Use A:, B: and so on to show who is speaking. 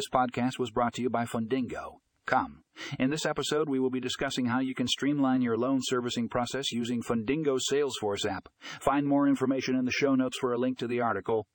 A: This podcast was brought to you by Fundingo. Come. In this episode, we will be discussing how you can streamline your loan servicing process using Fundingo's Salesforce app. Find more information in the show notes for a link to the article